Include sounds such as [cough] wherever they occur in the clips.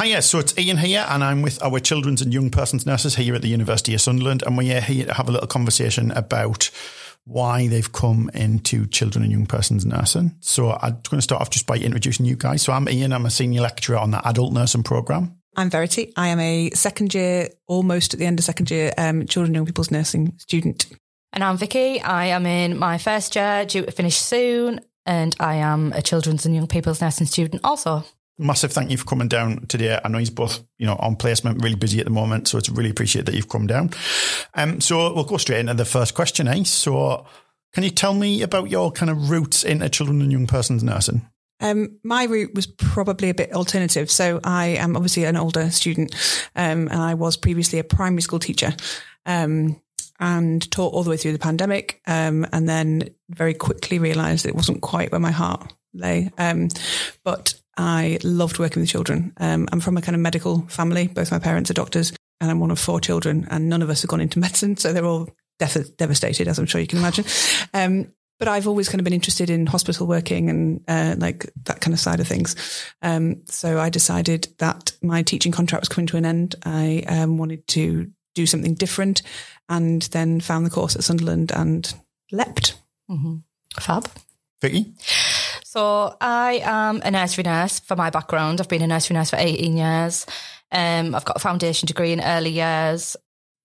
Hiya, so it's Ian here, and I'm with our children's and young persons nurses here at the University of Sunderland, and we're here to have a little conversation about why they've come into children and young persons nursing. So I'm going to start off just by introducing you guys. So I'm Ian, I'm a senior lecturer on the adult nursing programme. I'm Verity. I am a second year, almost at the end of second year, um, children and young people's nursing student. And I'm Vicky. I am in my first year, due to finish soon, and I am a children's and young people's nursing student also massive thank you for coming down today. I know he's both, you know, on placement, really busy at the moment. So it's really appreciate that you've come down. Um, so we'll go straight into the first question, eh? So can you tell me about your kind of roots into children and young persons nursing? Um, my route was probably a bit alternative. So I am obviously an older student, um, and I was previously a primary school teacher. Um, and taught all the way through the pandemic, um, and then very quickly realised it wasn't quite where my heart lay. Um, but I loved working with children. Um, I'm from a kind of medical family. Both my parents are doctors, and I'm one of four children, and none of us have gone into [laughs] medicine, so they're all def- devastated, as I'm sure you can imagine. Um, but I've always kind of been interested in hospital working and uh, like that kind of side of things. Um, so I decided that my teaching contract was coming to an end. I um, wanted to do something different, and then found the course at Sunderland and leapt. Mm-hmm. Fab. Vicky? So I am a nursery nurse for my background. I've been a nursery nurse for 18 years. Um, I've got a foundation degree in early years.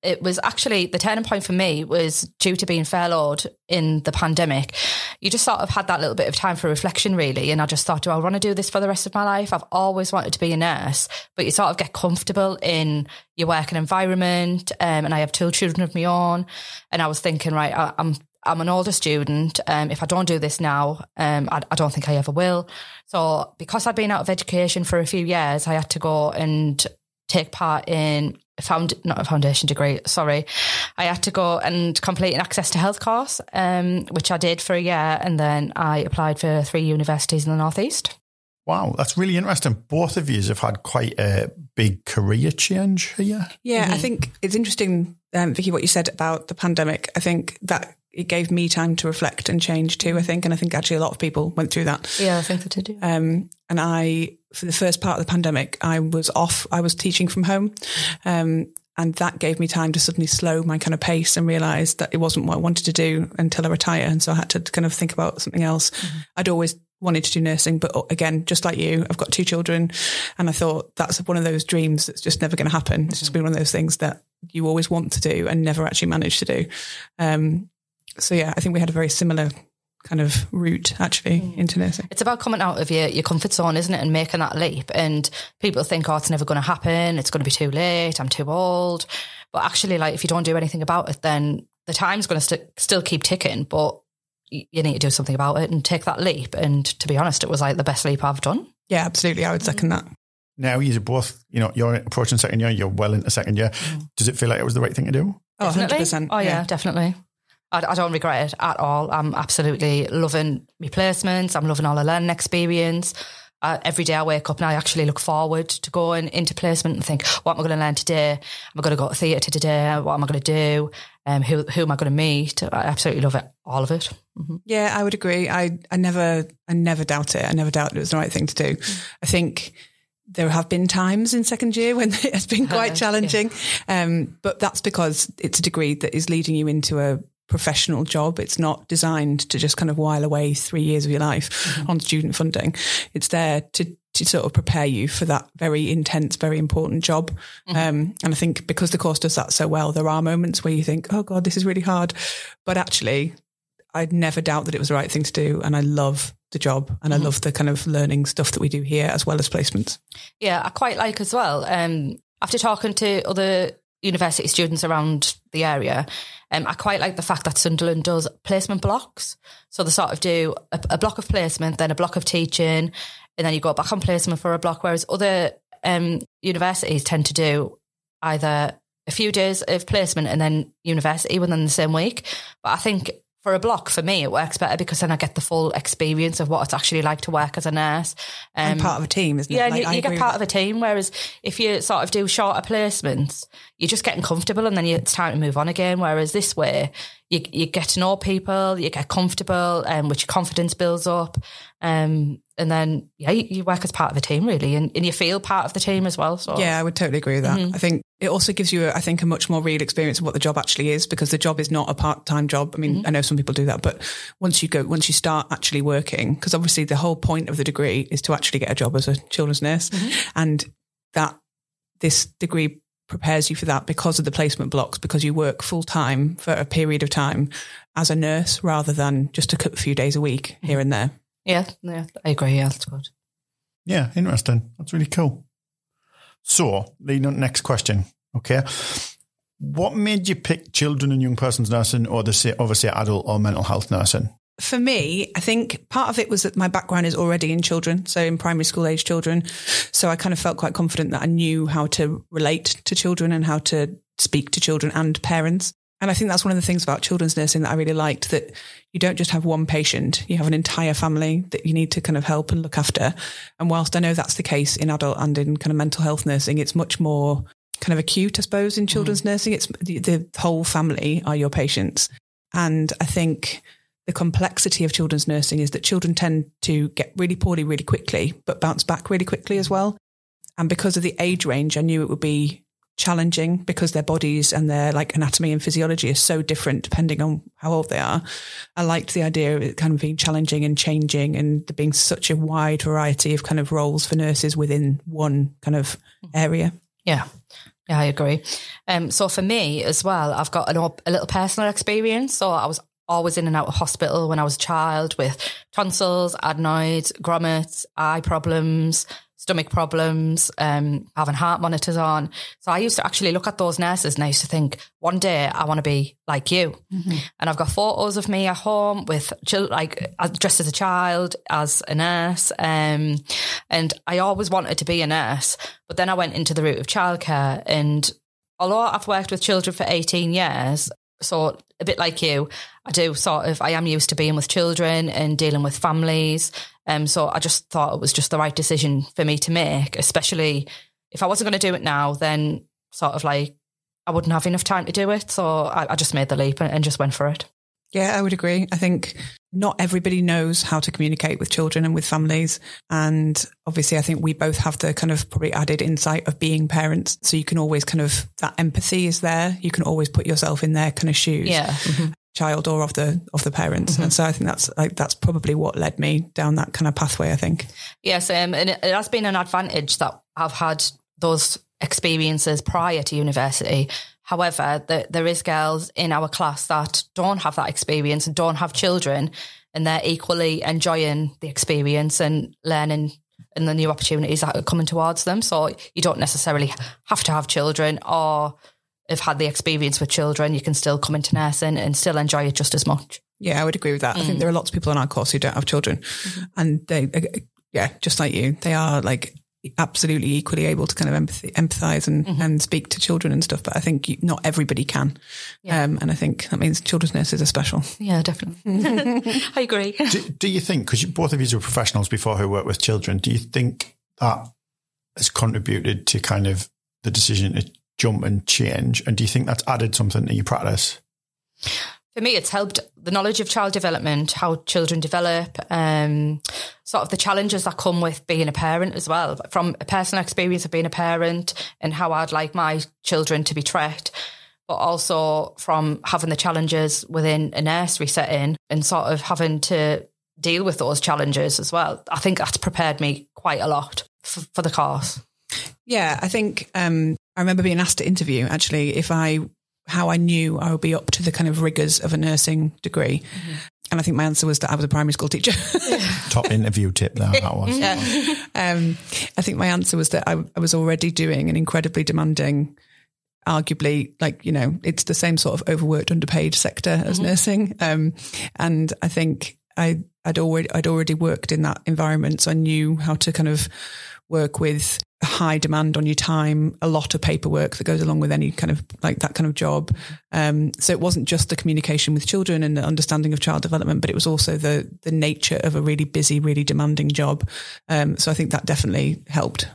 It was actually the turning point for me was due to being furloughed in the pandemic. You just sort of had that little bit of time for reflection, really. And I just thought, do I want to do this for the rest of my life? I've always wanted to be a nurse, but you sort of get comfortable in your working environment. Um, and I have two children of my own. And I was thinking, right, I, I'm I'm an older student. Um, if I don't do this now, um, I, I, don't think I ever will. So because I'd been out of education for a few years, I had to go and take part in found not a foundation degree. Sorry, I had to go and complete an access to health course, um, which I did for a year, and then I applied for three universities in the northeast. Wow, that's really interesting. Both of you have had quite a big career change here. Yeah, mm-hmm. I think it's interesting, um, Vicky, what you said about the pandemic. I think that it gave me time to reflect and change too, I think. And I think actually a lot of people went through that. Yeah, I think they did. Yeah. Um, and I, for the first part of the pandemic, I was off, I was teaching from home. Um, and that gave me time to suddenly slow my kind of pace and realize that it wasn't what I wanted to do until I retire. And so I had to kind of think about something else. Mm-hmm. I'd always wanted to do nursing, but again, just like you, I've got two children and I thought that's one of those dreams that's just never going to happen. Mm-hmm. It's just mm-hmm. been one of those things that you always want to do and never actually manage to do. Um, so yeah, I think we had a very similar kind of route actually mm. into nursing. It's about coming out of your, your comfort zone, isn't it? And making that leap. And people think, oh, it's never going to happen. It's going to be too late. I'm too old. But actually, like, if you don't do anything about it, then the time's going to st- still keep ticking. But you need to do something about it and take that leap. And to be honest, it was like the best leap I've done. Yeah, absolutely. I would second that. Now you're both, you know, you're approaching second year, you're well into second year. Mm. Does it feel like it was the right thing to do? Oh, definitely. 100%. Oh, yeah, yeah. definitely. I, I, don't regret it at all. I'm absolutely loving my placements. I'm loving all the learning experience. Uh, every day I wake up and I actually look forward to going into placement and think, what am I going to learn today? Am I going to go to theatre today? What am I going to do? Um, who, who am I going to meet? I absolutely love it, all of it. Mm-hmm. Yeah, I would agree. I, I never, I never doubt it. I never doubt it was the right thing to do. Mm. I think there have been times in second year when [laughs] it has been quite challenging. yeah. um, but that's because it's a degree that is leading you into a professional job. It's not designed to just kind of while away three years of your life mm-hmm. on student funding. It's there to to sort of prepare you for that very intense, very important job. Mm-hmm. Um, and I think because the course does that so well, there are moments where you think, "Oh God, this is really hard," but actually, I'd never doubt that it was the right thing to do, and I love the job and mm-hmm. I love the kind of learning stuff that we do here as well as placements. Yeah, I quite like as well. Um, after talking to other university students around the area, um, I quite like the fact that Sunderland does placement blocks. So they sort of do a, a, block of placement, then a block of teaching, and then you go back on placement for a block. Whereas other um, universities tend to do either a few days of placement and then university within the same week. But I think for a block, for me, it works better because then I get the full experience of what it's actually like to work as a nurse. Um, and part of a team, isn't it? Yeah, like, you, you get part of a team. Whereas if you sort of do shorter placements, you're just getting comfortable and then you, it's time to move on again. Whereas this way, you, you get to know people, you get comfortable, and um, which your confidence builds up. Um, and then yeah, you, you work as part of the team really, and, and you feel part of the team as well. So Yeah, I would totally agree with that. Mm-hmm. I think it also gives you, I think, a much more real experience of what the job actually is because the job is not a part time job. I mean, mm-hmm. I know some people do that, but once you go, once you start actually working, because obviously the whole point of the degree is to actually get a job as a children's nurse, mm-hmm. and that this degree prepares you for that because of the placement blocks, because you work full time for a period of time as a nurse rather than just a few days a week here and there. Yeah, yeah, I agree. Yeah, that's good. Yeah, interesting. That's really cool. So, leading on the next question. Okay. What made you pick children and young persons nursing or the say, over say adult or mental health nursing? For me, I think part of it was that my background is already in children, so in primary school age children. So I kind of felt quite confident that I knew how to relate to children and how to speak to children and parents. And I think that's one of the things about children's nursing that I really liked that you don't just have one patient, you have an entire family that you need to kind of help and look after. And whilst I know that's the case in adult and in kind of mental health nursing, it's much more kind of acute, I suppose, in children's mm. nursing. It's the, the whole family are your patients. And I think the complexity of children's nursing is that children tend to get really poorly really quickly, but bounce back really quickly as mm. well. And because of the age range, I knew it would be challenging because their bodies and their like anatomy and physiology is so different depending on how old they are. I liked the idea of it kind of being challenging and changing and there being such a wide variety of kind of roles for nurses within one kind of area. Yeah. Yeah, I agree. Um, so for me as well, I've got an, a little personal experience. So I was always in and out of hospital when I was a child with tonsils, adenoids, grommets, eye problems, stomach problems, um, having heart monitors on. So I used to actually look at those nurses and I used to think, one day I want to be like you. And I've got photos of me at home with like dressed as a child, as a nurse. Um, and I always wanted to be a nurse, but then I went into the route of childcare. And although I've worked with children for 18 years, so a bit like you, I do sort of, I am used to being with children and dealing with families. Um, so I just thought it was just the right decision for me to make, especially if I wasn't going to do it now, then sort of like I wouldn't have enough time to do it. So I, I just made the leap and, and just went for it. Yeah, I would agree. I think not everybody knows how to communicate with children and with families. And obviously, I think we both have the kind of probably added insight of being parents. So you can always kind of, that empathy is there. You can always put yourself in their kind of shoes. Yeah. Child or of the of the parents, and so I think that's like that's probably what led me down that kind of pathway. I think. Yes, um, and it, it has been an advantage that I've had those experiences prior to university. However, the, there is girls in our class that don't have that experience and don't have children, and they're equally enjoying the experience and learning and the new opportunities that are coming towards them. So you don't necessarily have to have children or have had the experience with children. You can still come into nursing and still enjoy it just as much. Yeah, I would agree with that. I think mm. there are lots of people in our course who don't have children, mm-hmm. and they, uh, yeah, just like you, they are like absolutely equally able to kind of empathy, empathize and, and speak to children and stuff. But I think you, not everybody can, um, and I think that means children's nurses are special. Yeah, definitely. [laughs] I agree. [laughs] Do, do you think, because both of you were professionals before who work with children, do you think that has contributed to kind of the decision to jump and change? And do you think that's added something to your practice? For me, it's helped the knowledge of child development, how children develop, um, sort of the challenges that come with being a parent as well. From a personal experience of being a parent and how I'd like my children to be treated, but also from having the challenges within a nursery setting and sort of having to deal with those challenges as well. I think that's prepared me quite a lot for, for the course. Yeah, I think um, I remember being asked to interview actually if I how I knew I would be up to the kind of rigors of a nursing degree. And I think my answer was that I was a primary school teacher. [laughs] Top interview tip there, that was. um, I think my answer was that I, I was already doing an incredibly demanding, arguably like, you know, it's the same sort of overworked, underpaid sector as nursing. Um, and I think I, I'd already, I'd already worked in that environment. So I knew how to kind of work with a high demand on your time, a lot of paperwork that goes along with any kind of like that kind of job. Um, so it wasn't just the communication with children and the understanding of child development, but it was also the the nature of a really busy, really demanding job. Um, so I think that definitely helped.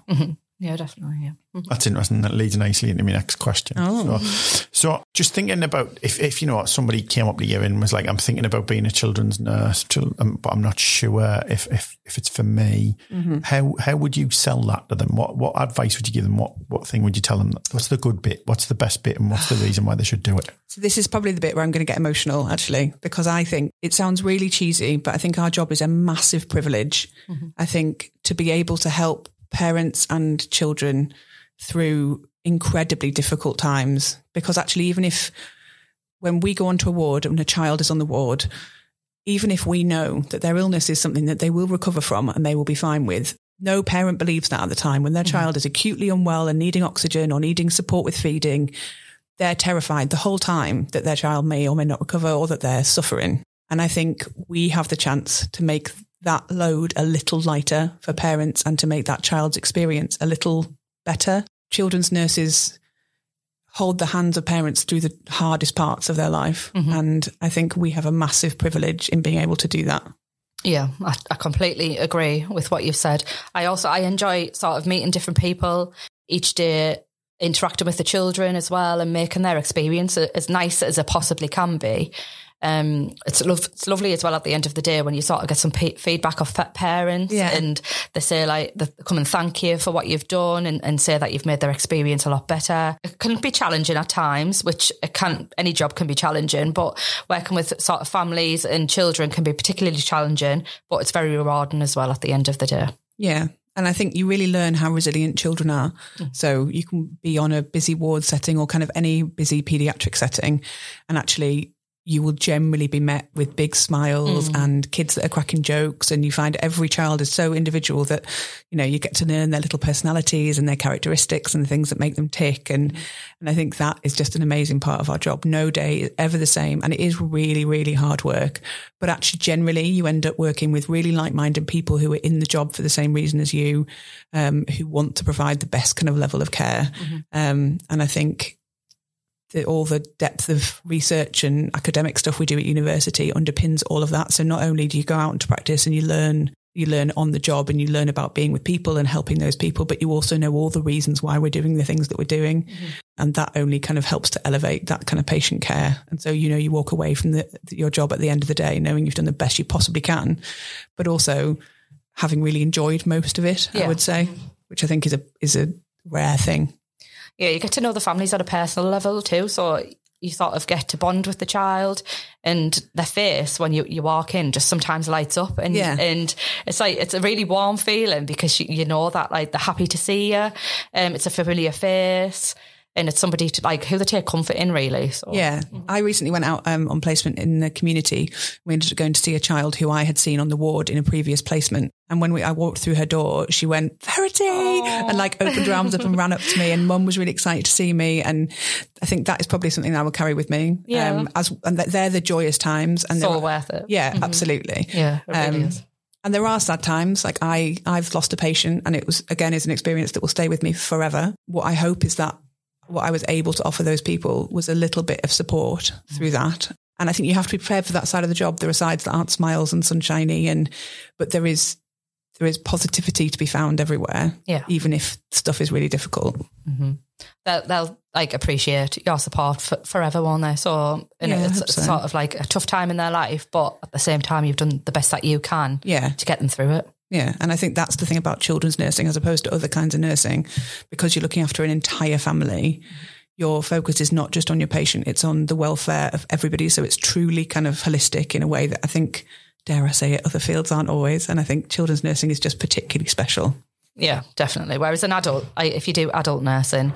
Yeah, definitely. Yeah. That's interesting. That leads nicely into my next question. So, so just thinking about if, if you know somebody came up to you and was like, "I'm thinking about being a children's nurse, um, but I'm not sure if if, if it's for me." Mm-hmm. How how would you sell that to them? What what advice would you give them? What what thing would you tell them? What's the good bit? What's the best bit? And what's the reason why they should do it? So this is probably the bit where I'm going to get emotional, actually, because I think it sounds really cheesy, but I think our job is a massive privilege. Mm-hmm. I think to be able to help parents and children through incredibly difficult times. Because actually even if when we go onto a ward and a child is on the ward even if we know that their illness is something that they will recover from and they will be fine with no parent believes that at the time. When their mm-hmm. child is acutely unwell and needing oxygen or needing support with feeding they're terrified the whole time that their child may or may not recover or that they're suffering. And i think we have the chance to make that load a little lighter for parents and to make that child's experience a little better children's nurses hold the hands of parents through the hardest parts of their life. Mm-hmm. And I think we have a massive privilege in being able to do that. Yeah, I, I, completely agree with what you've said. I also I enjoy sort of meeting different people each day, interacting with the children as well, and making their experience as nice as it possibly can be. Um, it's, lo- it's lovely as well at the end of the day when you sort of get some p- feedback of parents yeah. and they say like, they come and thank you for what you've done and, and say that you've made their experience a lot better. It can be challenging at times, which it can, any job can be challenging, but working with sort of families and children can be particularly challenging, but it's very rewarding as well at the end of the day. Yeah. And I think you really learn how resilient children are. Mm. So you can be on a busy ward setting or kind of any busy pediatric setting and actually you will generally be met with big smiles mm. and kids that are cracking jokes and you find every child is so individual that you know you get to learn their little personalities and their characteristics and the things that make them tick. And and I think that is just an amazing part of our job. No day is ever the same and it is really really hard work. But actually generally you end up working with really like-minded people who are in the job for the same reason as you um, who want to provide the best kind of level of care. Mm-hmm. um, and I think the, all the depth of research and academic stuff we do at university underpins all of that. So not only do you go out into practice and you learn you learn on the job and you learn about being with people and helping those people, but you also know all the reasons why we're doing the things that we're doing. Mm-hmm. And that only kind of helps to elevate that kind of patient care. And so, you know, you walk away from the, your job at the end of the day knowing you've done the best you possibly can, but also having really enjoyed most of it, yeah. I would say, which I think is a, is a rare thing yeah, you get to know the families at a personal level too. So you sort of get to bond with the child and their face when you, you walk in just sometimes lights up and yeah. and it's like it's a really warm feeling because you, you know that like they're happy to see you um it's a familiar face and it's somebody to like who they take comfort in really so. Yeah. I recently went out um, on placement in the community. We ended up going to see a child who i had seen on the ward in a previous placement. And when we i walked through her door she went verity! Aww. and like opened her arms up and ran up to me. And mum was really excited to see me. And i think that is probably something that i will carry with me yeah. um, as and they're the joyous times. And so worth it. Yeah mm-hmm. absolutely. Yeah really um, and there are sad times. Like i i've lost a patient. And it was again is an experience that will stay with me forever. What i hope is that what I was able to offer those people was a little bit of support through that. And I think you have to be prepared for that side of the job. There are sides that aren't smiles and sunshiny, and but there is there is positivity to be found everywhere. Yeah, even if stuff is really difficult. Mm-hmm. They'll, they'll, like appreciate your support for, forever, won't they? So, yeah, it's so. sort of like a tough time in their life, but at the same time, you've done the best that you can. Yeah. to get them through it. Yeah. And I think that's the thing about children's nursing as opposed to other kinds of nursing, because you're looking after an entire family. Your focus is not just on your patient, it's on the welfare of everybody. So it's truly kind of holistic in a way that I think, dare I say it, other fields aren't always. And I think children's nursing is just particularly special. Yeah, definitely. Whereas an adult, if you do adult nursing,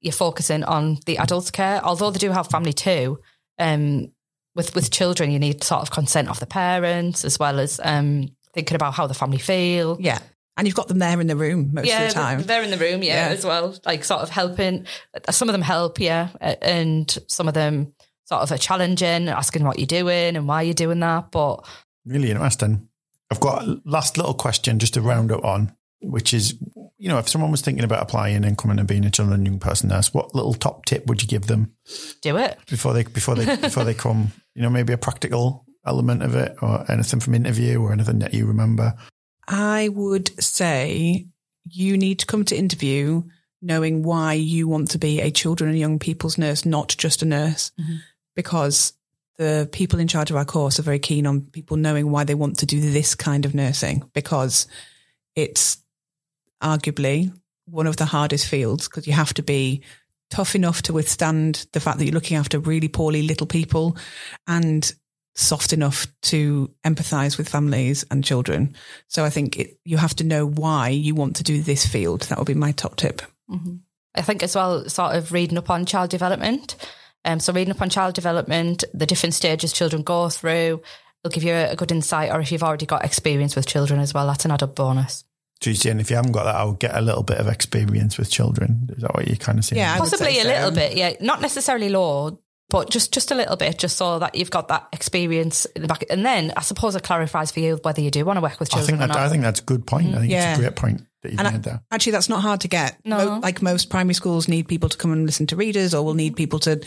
you're focusing on the adult's care, although they do have family too. Um, with with children, you need sort of consent of the parents as well as um, thinking about how the family feel. Yeah. And you've got them there in the room most yeah, of the time. They're in the room, yeah, yeah, as well. Like sort of helping. Uh, some of them help, yeah, uh, and some of them sort of are challenging, asking what you're doing and why you're doing that. But really interesting. I've got a last little question just to round up on, which is, you know, if someone was thinking about applying and coming and being a children and young person nurse, what little top tip would you give them? Do it before they before they before they [laughs] come. You know, maybe a practical element of it or anything from interview or anything that you remember? I would say you need to come to interview knowing why you want to be a children and young people's nurse, not just a nurse, mm-hmm. because the people in charge of our course are very keen on people knowing why they want to do this kind of nursing because it's arguably one of the hardest fields because you have to be tough enough to withstand the fact that you're looking after really poorly little people. And soft enough to empathize with families and children. So I think it, you have to know why you want to do this field. That would be my top tip. I think as well, sort of reading up on child development. Um, so reading up on child development, the different stages children go through, will give you a, a good insight. Or if you've already got experience with children as well, that's an added bonus. Tuesday, and if you haven't got that, I'll get a little bit of experience with children. Is that what you're kind of saying? Yeah, Possibly say a little bit, yeah. Not necessarily low, but just just a little bit, just so that you've got that experience in the back. And then I suppose it clarifies for you whether you do want to work with I children think or that not. I think that's a good point. I think Yeah. it's a great point that you've And I- made there. Actually, that's not hard to get. No. Mo- like most primary schools need people to come and listen to readers or will need people to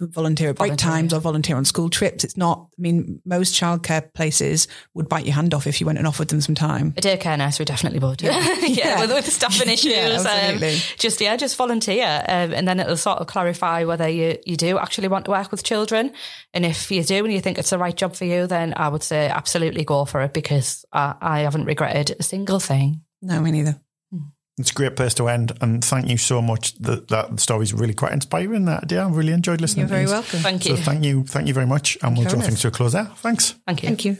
volunteer at break Volunteer, times or volunteer on school trips. It's not, I mean, most childcare places would bite your hand off if you went and offered them some time. a daycare nursery definitely would. [laughs] Yeah, With, with the staffing [laughs] issues. Yeah, um, just, yeah, just volunteer. Um, and then it'll sort of clarify whether you, you do actually want to work with children. And if you do and you think it's the right job for you, then I would say absolutely go for it because I, I haven't regretted a single thing. No, me neither. Hmm. It's a great place to end. And thank you so much. That, that story's really quite inspiring. That idea. I really enjoyed listening You're to very these. welcome. Thank So you. thank you. Thank you very much. And we'll for draw having things to a close there. Thanks. Thank you. Thank you.